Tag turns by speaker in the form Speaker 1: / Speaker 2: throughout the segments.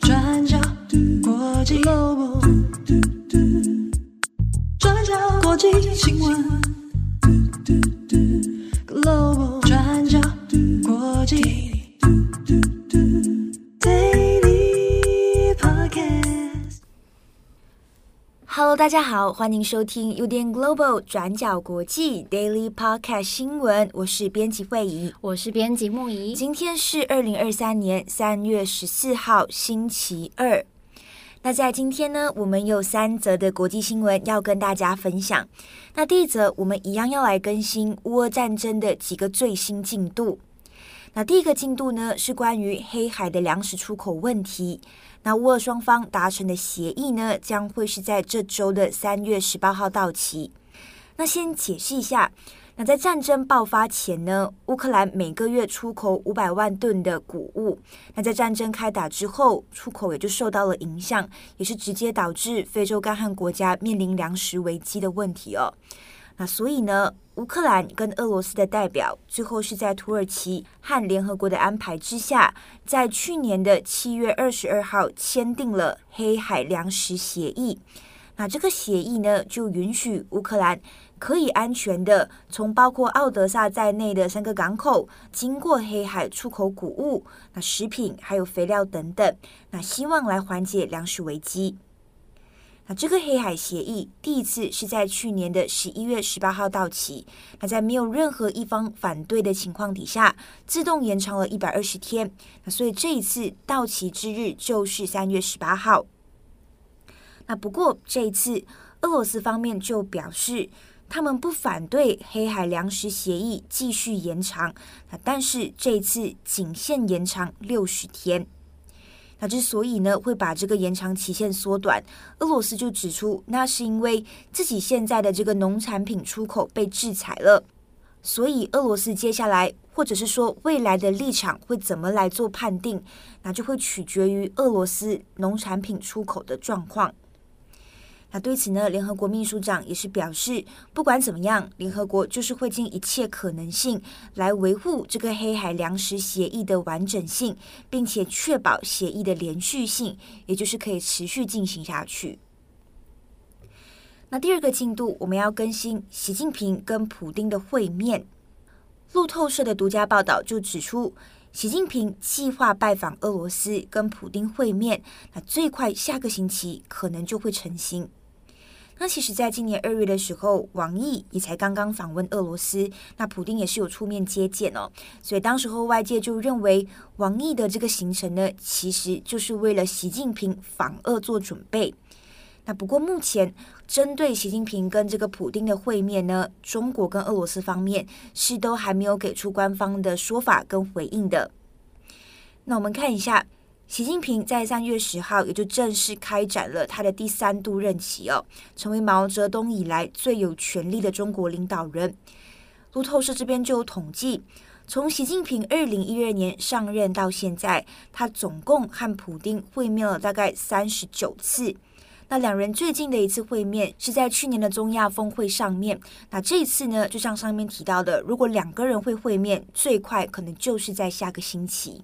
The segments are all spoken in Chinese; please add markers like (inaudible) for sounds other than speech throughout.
Speaker 1: 转角国际转角国际新
Speaker 2: 闻。大家好，欢迎收听 UDN Global 转角国际 Daily Podcast 新闻。我是编辑慧仪，
Speaker 3: 我是编辑木仪。
Speaker 2: 今天是二零二三年三月十四号，星期二。那在今天呢，我们有三则的国际新闻要跟大家分享。那第一则，我们一样要来更新乌俄战争的几个最新进度。那第一个进度呢，是关于黑海的粮食出口问题。那乌俄双方达成的协议呢，将会是在这周的三月十八号到期。那先解释一下。那在战争爆发前呢，乌克兰每个月出口五百万吨的谷物。那在战争开打之后，出口也就受到了影响，也是直接导致非洲干旱国家面临粮食危机的问题哦。那所以呢，乌克兰跟俄罗斯的代表最后是在土耳其和联合国的安排之下，在去年的七月二十二号签订了黑海粮食协议。那这个协议呢，就允许乌克兰可以安全的从包括奥德萨在内的三个港口经过黑海出口谷物、那食品还有肥料等等，那希望来缓解粮食危机。那这个黑海协议第一次是在去年的十一月十八号到期，那在没有任何一方反对的情况底下，自动延长了一百二十天。那所以这一次到期之日就是三月十八号。那不过这一次，俄罗斯方面就表示，他们不反对黑海粮食协议继续延长。那但是这一次仅限延长六十天。那之所以呢会把这个延长期限缩短，俄罗斯就指出，那是因为自己现在的这个农产品出口被制裁了，所以俄罗斯接下来或者是说未来的立场会怎么来做判定，那就会取决于俄罗斯农产品出口的状况。那对此呢，联合国秘书长也是表示，不管怎么样，联合国就是会尽一切可能性来维护这个黑海粮食协议的完整性，并且确保协议的连续性，也就是可以持续进行下去。那第二个进度，我们要更新习近平跟普丁的会面。路透社的独家报道就指出，习近平计划拜访俄罗斯，跟普丁会面，那最快下个星期可能就会成行。那其实，在今年二月的时候，王毅也才刚刚访问俄罗斯，那普丁也是有出面接见哦。所以当时候外界就认为，王毅的这个行程呢，其实就是为了习近平访俄做准备。那不过目前针对习近平跟这个普丁的会面呢，中国跟俄罗斯方面是都还没有给出官方的说法跟回应的。那我们看一下。习近平在三月十号也就正式开展了他的第三度任期哦，成为毛泽东以来最有权力的中国领导人。路透社这边就有统计，从习近平二零一二年上任到现在，他总共和普丁会面了大概三十九次。那两人最近的一次会面是在去年的中亚峰会上面。那这一次呢，就像上面提到的，如果两个人会会面，最快可能就是在下个星期。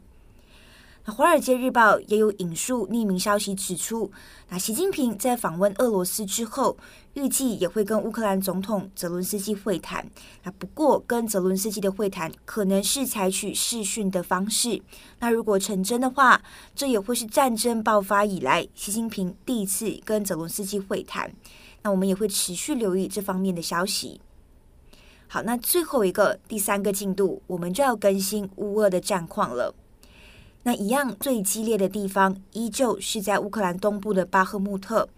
Speaker 2: 那《华尔街日报》也有引述匿名消息指出，那习近平在访问俄罗斯之后，预计也会跟乌克兰总统泽伦斯基会谈。那不过，跟泽伦斯基的会谈可能是采取视讯的方式。那如果成真的话，这也会是战争爆发以来习近平第一次跟泽伦斯基会谈。那我们也会持续留意这方面的消息。好，那最后一个第三个进度，我们就要更新乌俄的战况了。那一样最激烈的地方，依旧是在乌克兰东部的巴赫穆特。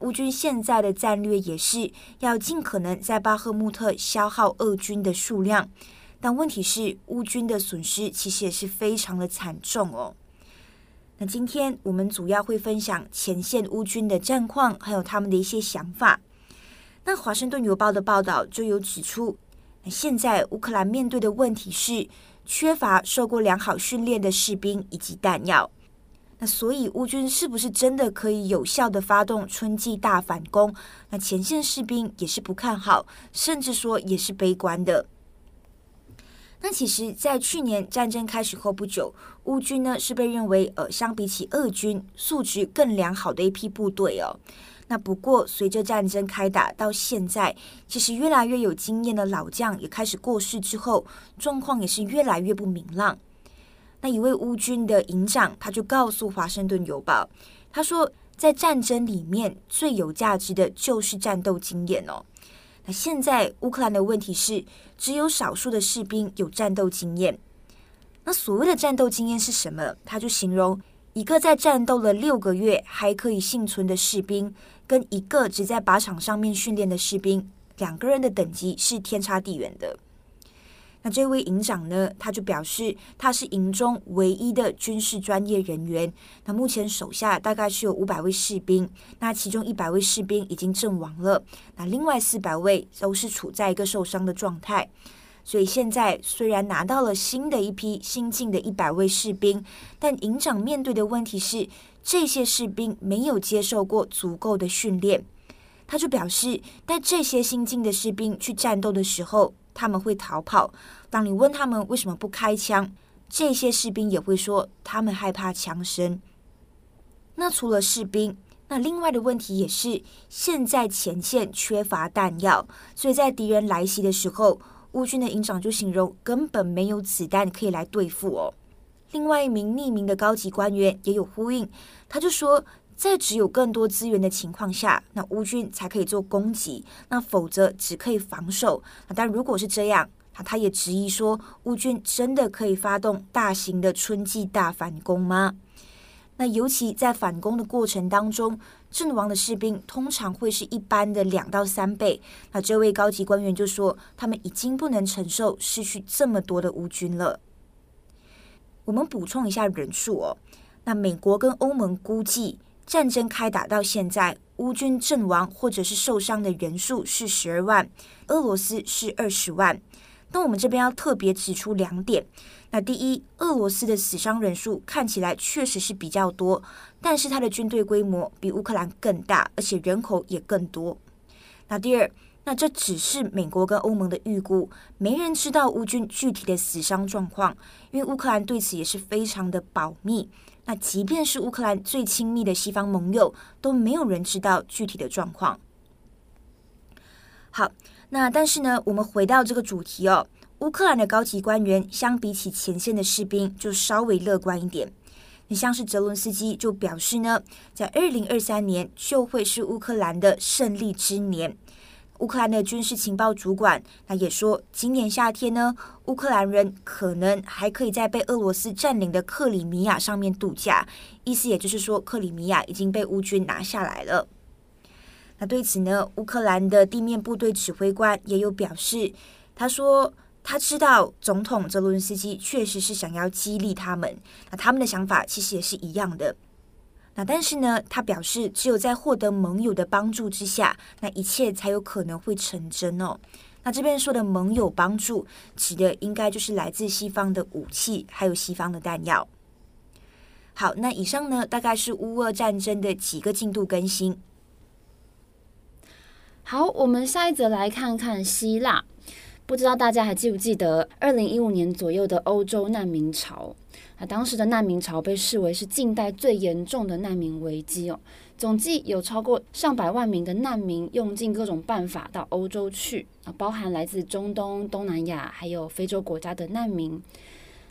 Speaker 2: 乌军现在的战略也是要尽可能在巴赫穆特消耗俄军的数量，但问题是乌军的损失其实也是非常的惨重哦。那今天我们主要会分享前线乌军的战况，还有他们的一些想法。那华盛顿邮报的报道就有指出，现在乌克兰面对的问题是。缺乏受过良好训练的士兵以及弹药，那所以乌军是不是真的可以有效地发动春季大反攻？那前线士兵也是不看好，甚至说也是悲观的。那其实，在去年战争开始后不久，乌军呢是被认为呃，相比起俄军素质更良好的一批部队哦。那不过，随着战争开打到现在，其实越来越有经验的老将也开始过世之后，状况也是越来越不明朗。那一位乌军的营长，他就告诉《华盛顿邮报》，他说，在战争里面最有价值的就是战斗经验哦。那现在乌克兰的问题是，只有少数的士兵有战斗经验。那所谓的战斗经验是什么？他就形容一个在战斗了六个月还可以幸存的士兵，跟一个只在靶场上面训练的士兵，两个人的等级是天差地远的。那这位营长呢，他就表示他是营中唯一的军事专业人员。那目前手下大概是有五百位士兵，那其中一百位士兵已经阵亡了，那另外四百位都是处在一个受伤的状态。所以现在虽然拿到了新的一批新进的一百位士兵，但营长面对的问题是，这些士兵没有接受过足够的训练。他就表示，带这些新进的士兵去战斗的时候，他们会逃跑。当你问他们为什么不开枪，这些士兵也会说他们害怕枪声。那除了士兵，那另外的问题也是，现在前线缺乏弹药，所以在敌人来袭的时候，乌军的营长就形容根本没有子弹可以来对付哦。另外一名匿名的高级官员也有呼应，他就说。在只有更多资源的情况下，那乌军才可以做攻击，那否则只可以防守。但如果是这样，那他也质疑说，乌军真的可以发动大型的春季大反攻吗？那尤其在反攻的过程当中，阵亡的士兵通常会是一般的两到三倍。那这位高级官员就说，他们已经不能承受失去这么多的乌军了。我们补充一下人数哦，那美国跟欧盟估计。战争开打到现在，乌军阵亡或者是受伤的人数是十二万，俄罗斯是二十万。那我们这边要特别指出两点。那第一，俄罗斯的死伤人数看起来确实是比较多，但是它的军队规模比乌克兰更大，而且人口也更多。那第二，那这只是美国跟欧盟的预估，没人知道乌军具体的死伤状况，因为乌克兰对此也是非常的保密。那即便是乌克兰最亲密的西方盟友，都没有人知道具体的状况。好，那但是呢，我们回到这个主题哦，乌克兰的高级官员相比起前线的士兵，就稍微乐观一点。你像是泽伦斯基就表示呢，在二零二三年就会是乌克兰的胜利之年。乌克兰的军事情报主管那也说，今年夏天呢，乌克兰人可能还可以在被俄罗斯占领的克里米亚上面度假，意思也就是说，克里米亚已经被乌军拿下来了。那对此呢，乌克兰的地面部队指挥官也有表示，他说他知道总统泽伦斯基确实是想要激励他们，那他们的想法其实也是一样的。那但是呢，他表示，只有在获得盟友的帮助之下，那一切才有可能会成真哦。那这边说的盟友帮助，指的应该就是来自西方的武器，还有西方的弹药。好，那以上呢，大概是乌俄战争的几个进度更新。
Speaker 3: 好，我们下一则来看看希腊。不知道大家还记不记得，二零一五年左右的欧洲难民潮？那当时的难民潮被视为是近代最严重的难民危机哦，总计有超过上百万名的难民用尽各种办法到欧洲去啊，包含来自中东、东南亚还有非洲国家的难民。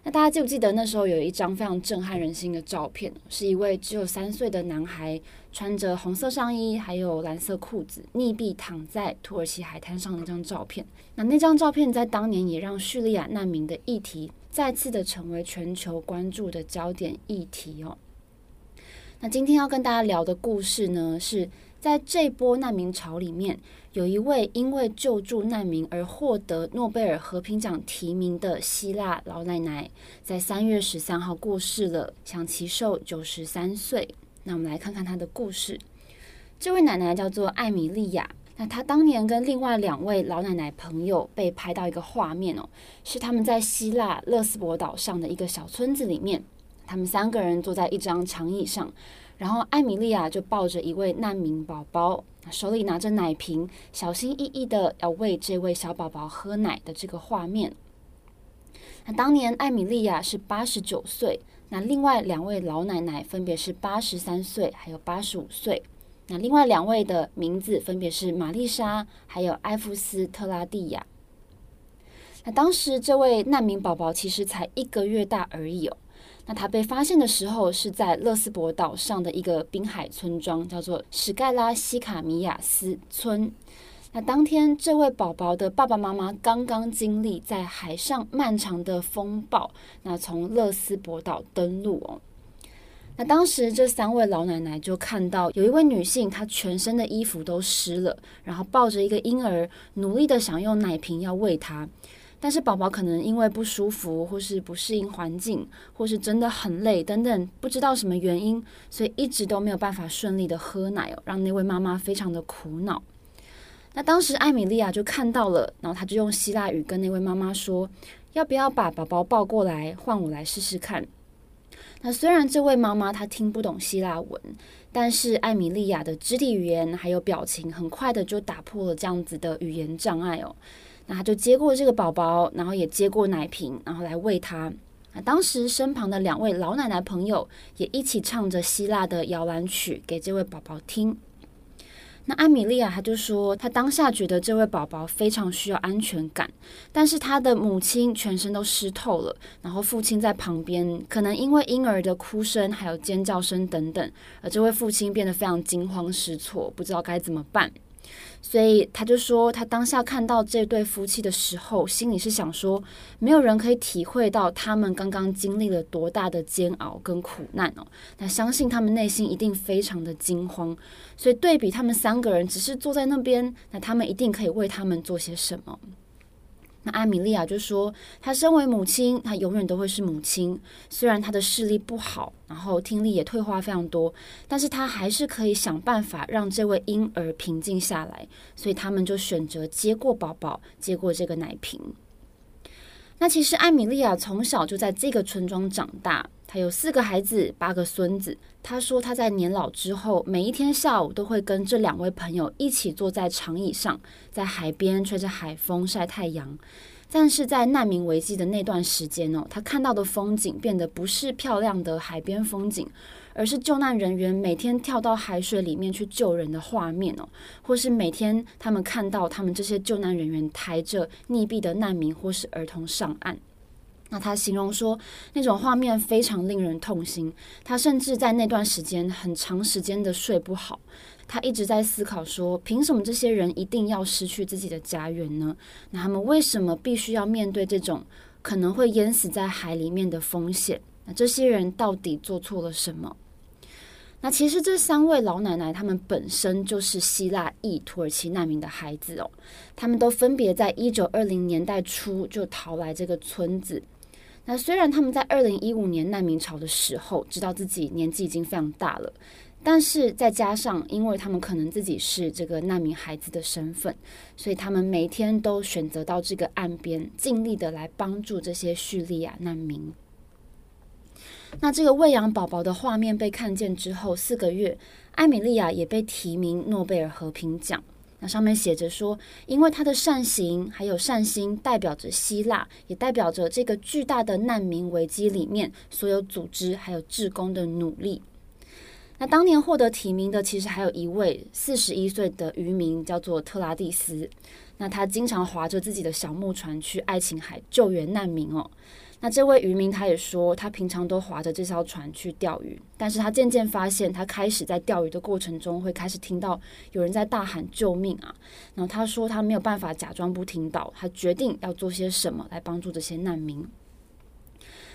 Speaker 3: 那大家记不记得那时候有一张非常震撼人心的照片，是一位只有三岁的男孩穿着红色上衣还有蓝色裤子，溺毙躺在土耳其海滩上的那张照片。那那张照片在当年也让叙利亚难民的议题。再次的成为全球关注的焦点议题哦。那今天要跟大家聊的故事呢，是在这波难民潮里面，有一位因为救助难民而获得诺贝尔和平奖提名的希腊老奶奶，在三月十三号过世了，享其寿九十三岁。那我们来看看她的故事。这位奶奶叫做艾米莉亚。那她当年跟另外两位老奶奶朋友被拍到一个画面哦，是他们在希腊勒斯伯岛上的一个小村子里面，他们三个人坐在一张长椅上，然后艾米莉亚就抱着一位难民宝宝，手里拿着奶瓶，小心翼翼的要喂这位小宝宝喝奶的这个画面。那当年艾米莉亚是八十九岁，那另外两位老奶奶分别是八十三岁，还有八十五岁。那另外两位的名字分别是玛丽莎，还有埃夫斯特拉蒂亚。那当时这位难民宝宝其实才一个月大而已哦。那他被发现的时候是在勒斯伯岛上的一个滨海村庄，叫做史盖拉西卡米亚斯村。那当天，这位宝宝的爸爸妈妈刚刚经历在海上漫长的风暴，那从勒斯伯岛登陆哦。那当时这三位老奶奶就看到有一位女性，她全身的衣服都湿了，然后抱着一个婴儿，努力的想用奶瓶要喂他，但是宝宝可能因为不舒服，或是不适应环境，或是真的很累等等，不知道什么原因，所以一直都没有办法顺利的喝奶哦，让那位妈妈非常的苦恼。那当时艾米莉亚就看到了，然后她就用希腊语跟那位妈妈说：“要不要把宝宝抱过来，换我来试试看？”那虽然这位妈妈她听不懂希腊文，但是艾米莉亚的肢体语言还有表情，很快的就打破了这样子的语言障碍哦。那她就接过这个宝宝，然后也接过奶瓶，然后来喂他。那当时身旁的两位老奶奶朋友也一起唱着希腊的摇篮曲给这位宝宝听。那艾米莉亚，她就说，她当下觉得这位宝宝非常需要安全感，但是她的母亲全身都湿透了，然后父亲在旁边，可能因为婴儿的哭声还有尖叫声等等，而这位父亲变得非常惊慌失措，不知道该怎么办。所以他就说，他当下看到这对夫妻的时候，心里是想说，没有人可以体会到他们刚刚经历了多大的煎熬跟苦难哦。那相信他们内心一定非常的惊慌。所以对比他们三个人只是坐在那边，那他们一定可以为他们做些什么。艾米莉亚就说：“她身为母亲，她永远都会是母亲。虽然她的视力不好，然后听力也退化非常多，但是她还是可以想办法让这位婴儿平静下来。所以他们就选择接过宝宝，接过这个奶瓶。那其实艾米莉亚从小就在这个村庄长大。”他有四个孩子，八个孙子。他说他在年老之后，每一天下午都会跟这两位朋友一起坐在长椅上，在海边吹着海风晒太阳。但是在难民危机的那段时间哦，他看到的风景变得不是漂亮的海边风景，而是救难人员每天跳到海水里面去救人的画面哦，或是每天他们看到他们这些救难人员抬着溺毙的难民或是儿童上岸。那他形容说，那种画面非常令人痛心。他甚至在那段时间很长时间的睡不好。他一直在思考说，凭什么这些人一定要失去自己的家园呢？那他们为什么必须要面对这种可能会淹死在海里面的风险？那这些人到底做错了什么？那其实这三位老奶奶，她们本身就是希腊裔土耳其难民的孩子哦。他们都分别在一九二零年代初就逃来这个村子。那虽然他们在二零一五年难民潮的时候知道自己年纪已经非常大了，但是再加上因为他们可能自己是这个难民孩子的身份，所以他们每天都选择到这个岸边，尽力的来帮助这些叙利亚难民。那这个喂养宝宝的画面被看见之后，四个月，艾米莉亚也被提名诺贝尔和平奖。那上面写着说，因为他的善行还有善心，代表着希腊，也代表着这个巨大的难民危机里面所有组织还有志工的努力。那当年获得提名的，其实还有一位四十一岁的渔民，叫做特拉蒂斯。那他经常划着自己的小木船去爱琴海救援难民哦。那这位渔民他也说，他平常都划着这艘船去钓鱼，但是他渐渐发现，他开始在钓鱼的过程中会开始听到有人在大喊救命啊。然后他说他没有办法假装不听到，他决定要做些什么来帮助这些难民。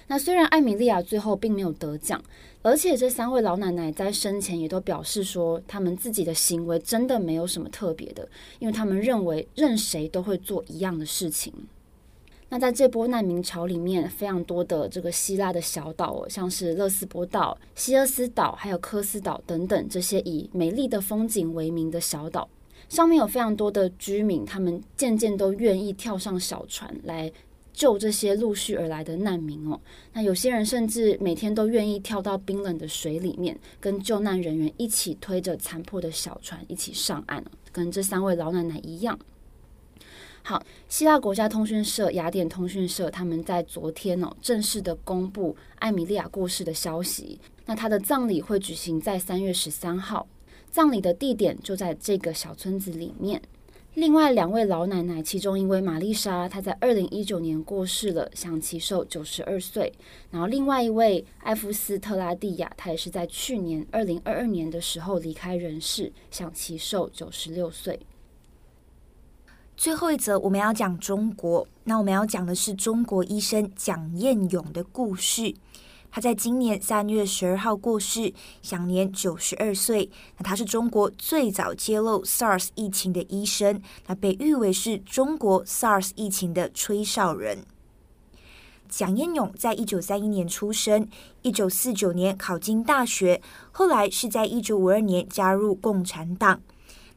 Speaker 3: 那虽然艾米莉亚最后并没有得奖，而且这三位老奶奶在生前也都表示说，他们自己的行为真的没有什么特别的，因为他们认为任谁都会做一样的事情。那在这波难民潮里面，非常多的这个希腊的小岛，像是勒斯波岛、希厄斯岛，还有科斯岛等等这些以美丽的风景为名的小岛，上面有非常多的居民，他们渐渐都愿意跳上小船来救这些陆续而来的难民哦。那有些人甚至每天都愿意跳到冰冷的水里面，跟救难人员一起推着残破的小船一起上岸，跟这三位老奶奶一样。好，希腊国家通讯社、雅典通讯社他们在昨天哦正式的公布艾米莉亚过世的消息。那她的葬礼会举行在三月十三号，葬礼的地点就在这个小村子里面。另外两位老奶奶，其中一位玛丽莎，她在二零一九年过世了，享耆寿九十二岁。然后另外一位艾夫斯特拉蒂亚，她也是在去年二零二二年的时候离开人世，享耆寿九十六岁。
Speaker 2: 最后一则我们要讲中国，那我们要讲的是中国医生蒋彦勇的故事。他在今年三月十二号过世，享年九十二岁。那他是中国最早揭露 SARS 疫情的医生，那被誉为是中国 SARS 疫情的吹哨人。蒋彦勇在一九三一年出生，一九四九年考进大学，后来是在一九五二年加入共产党。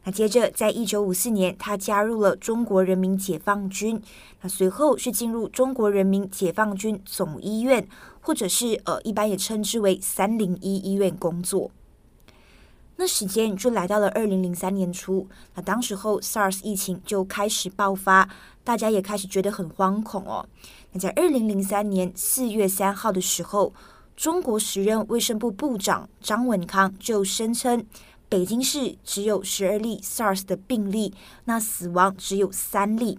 Speaker 2: 那接着，在一九五四年，他加入了中国人民解放军。那随后是进入中国人民解放军总医院，或者是呃，一般也称之为三零一医院工作。那时间就来到了二零零三年初，那当时候 SARS 疫情就开始爆发，大家也开始觉得很惶恐哦。那在二零零三年四月三号的时候，中国时任卫生部部长张文康就声称。北京市只有十二例 SARS 的病例，那死亡只有三例。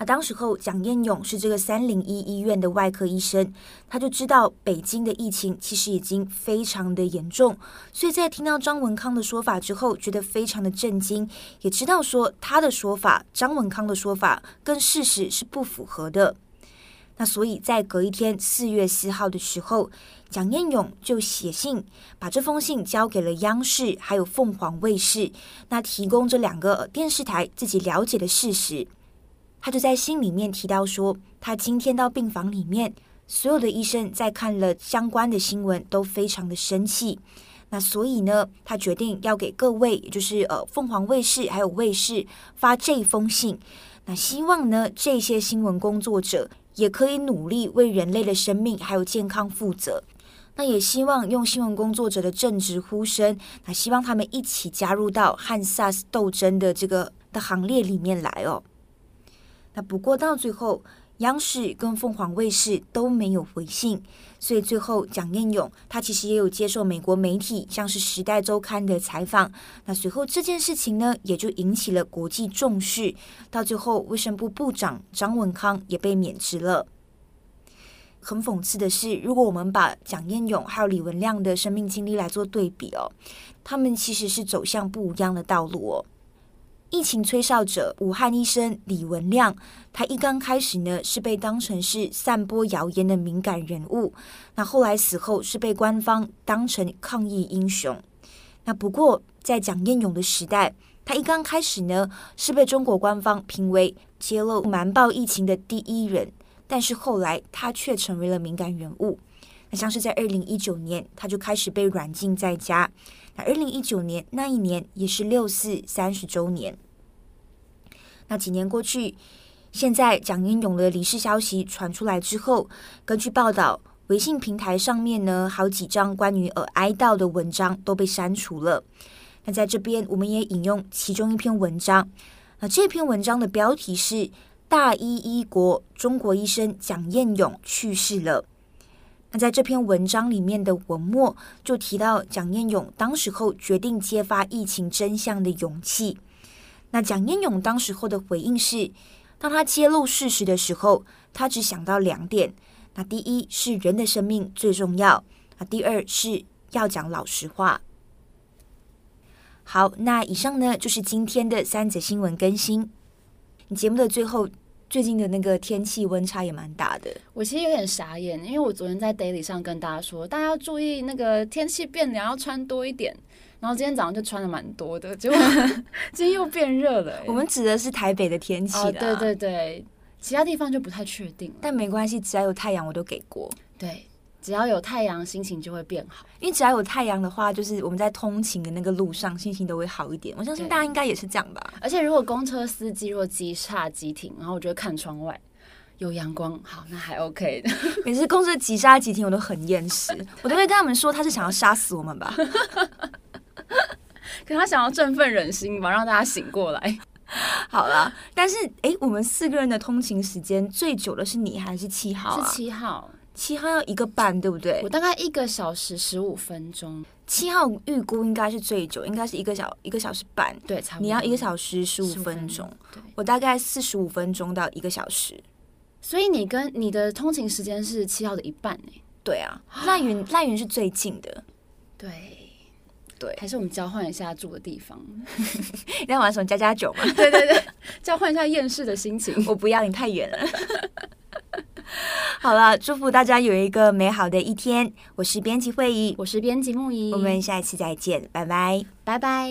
Speaker 2: 那当时候，蒋彦勇是这个三零一医院的外科医生，他就知道北京的疫情其实已经非常的严重，所以在听到张文康的说法之后，觉得非常的震惊，也知道说他的说法，张文康的说法跟事实是不符合的。那所以在隔一天四月四号的时候，蒋彦勇就写信，把这封信交给了央视，还有凤凰卫视，那提供这两个电视台自己了解的事实。他就在信里面提到说，他今天到病房里面，所有的医生在看了相关的新闻都非常的生气。那所以呢，他决定要给各位，也就是呃凤凰卫视还有卫视发这封信。那希望呢，这些新闻工作者也可以努力为人类的生命还有健康负责。那也希望用新闻工作者的正直呼声，那希望他们一起加入到和 SARS 斗争的这个的行列里面来哦。那不过到最后，央视跟凤凰卫视都没有回信，所以最后蒋彦勇他其实也有接受美国媒体像是《时代周刊》的采访。那随后这件事情呢，也就引起了国际重视。到最后，卫生部部长张文康也被免职了。很讽刺的是，如果我们把蒋彦勇还有李文亮的生命经历来做对比哦，他们其实是走向不一样的道路哦。疫情吹哨者武汉医生李文亮，他一刚开始呢是被当成是散播谣言的敏感人物，那后来死后是被官方当成抗疫英雄。那不过在蒋彦勇的时代，他一刚开始呢是被中国官方评为揭露瞒报疫情的第一人。但是后来他却成为了敏感人物，那像是在二零一九年，他就开始被软禁在家。那二零一九年那一年也是六四三十周年。那几年过去，现在蒋彦勇的离世消息传出来之后，根据报道，微信平台上面呢，好几张关于呃哀悼的文章都被删除了。那在这边，我们也引用其中一篇文章。那这篇文章的标题是。大医医国中国医生蒋彦勇去世了。那在这篇文章里面的文末就提到蒋彦勇当时候决定揭发疫情真相的勇气。那蒋彦勇当时候的回应是：当他揭露事实的时候，他只想到两点。那第一是人的生命最重要，那第二是要讲老实话。好，那以上呢就是今天的三则新闻更新。节目的最后，最近的那个天气温差也蛮大的。
Speaker 3: 我其实有点傻眼，因为我昨天在 daily 上跟大家说，大家要注意那个天气变凉，要穿多一点。然后今天早上就穿的蛮多的，结果 (laughs) 今天又变热了。
Speaker 2: 我们指的是台北的天气的，
Speaker 3: 对对对，其他地方就不太确定。
Speaker 2: 但没关系，只要有太阳，我都给过。
Speaker 3: 对。只要有太阳，心情就会变好。
Speaker 2: 因为只要有太阳的话，就是我们在通勤的那个路上，心情都会好一点。我相信大家应该也是这样吧。
Speaker 3: 而且如果公车司机若急刹急停，然后我就会看窗外有阳光，好，那还 OK 的。(laughs)
Speaker 2: 每次公车急刹急停，我都很厌世，(laughs) 我都会跟他们说，他是想要杀死我们吧？(laughs)
Speaker 3: 可他想要振奋人心吧，让大家醒过来。
Speaker 2: 好了，但是哎，我们四个人的通勤时间最久的是你还是七号啊？
Speaker 3: 是七号，
Speaker 2: 七号要一个半，对不对？
Speaker 3: 我大概一个小时十五分钟。
Speaker 2: 七号预估应该是最久，应该是一个小一个小时半。
Speaker 3: 对，差不多。
Speaker 2: 你要一个小时十五分钟，
Speaker 3: 对，
Speaker 2: 我大概四十五分钟到一个小时。
Speaker 3: 所以你跟你的通勤时间是七号的一半呢？
Speaker 2: 对啊，赖云赖云是最近的。
Speaker 3: 对
Speaker 2: 对，
Speaker 3: 还是我们交换一下住的地方？(laughs)
Speaker 2: 你在玩什么家家酒吗？
Speaker 3: 对对对，交换一下厌世的心情。(laughs)
Speaker 2: 我不要，你太远了。好了，祝福大家有一个美好的一天。我是编辑会议，
Speaker 3: 我是编辑木仪，
Speaker 2: 我们下一次再见，拜拜，
Speaker 3: 拜拜。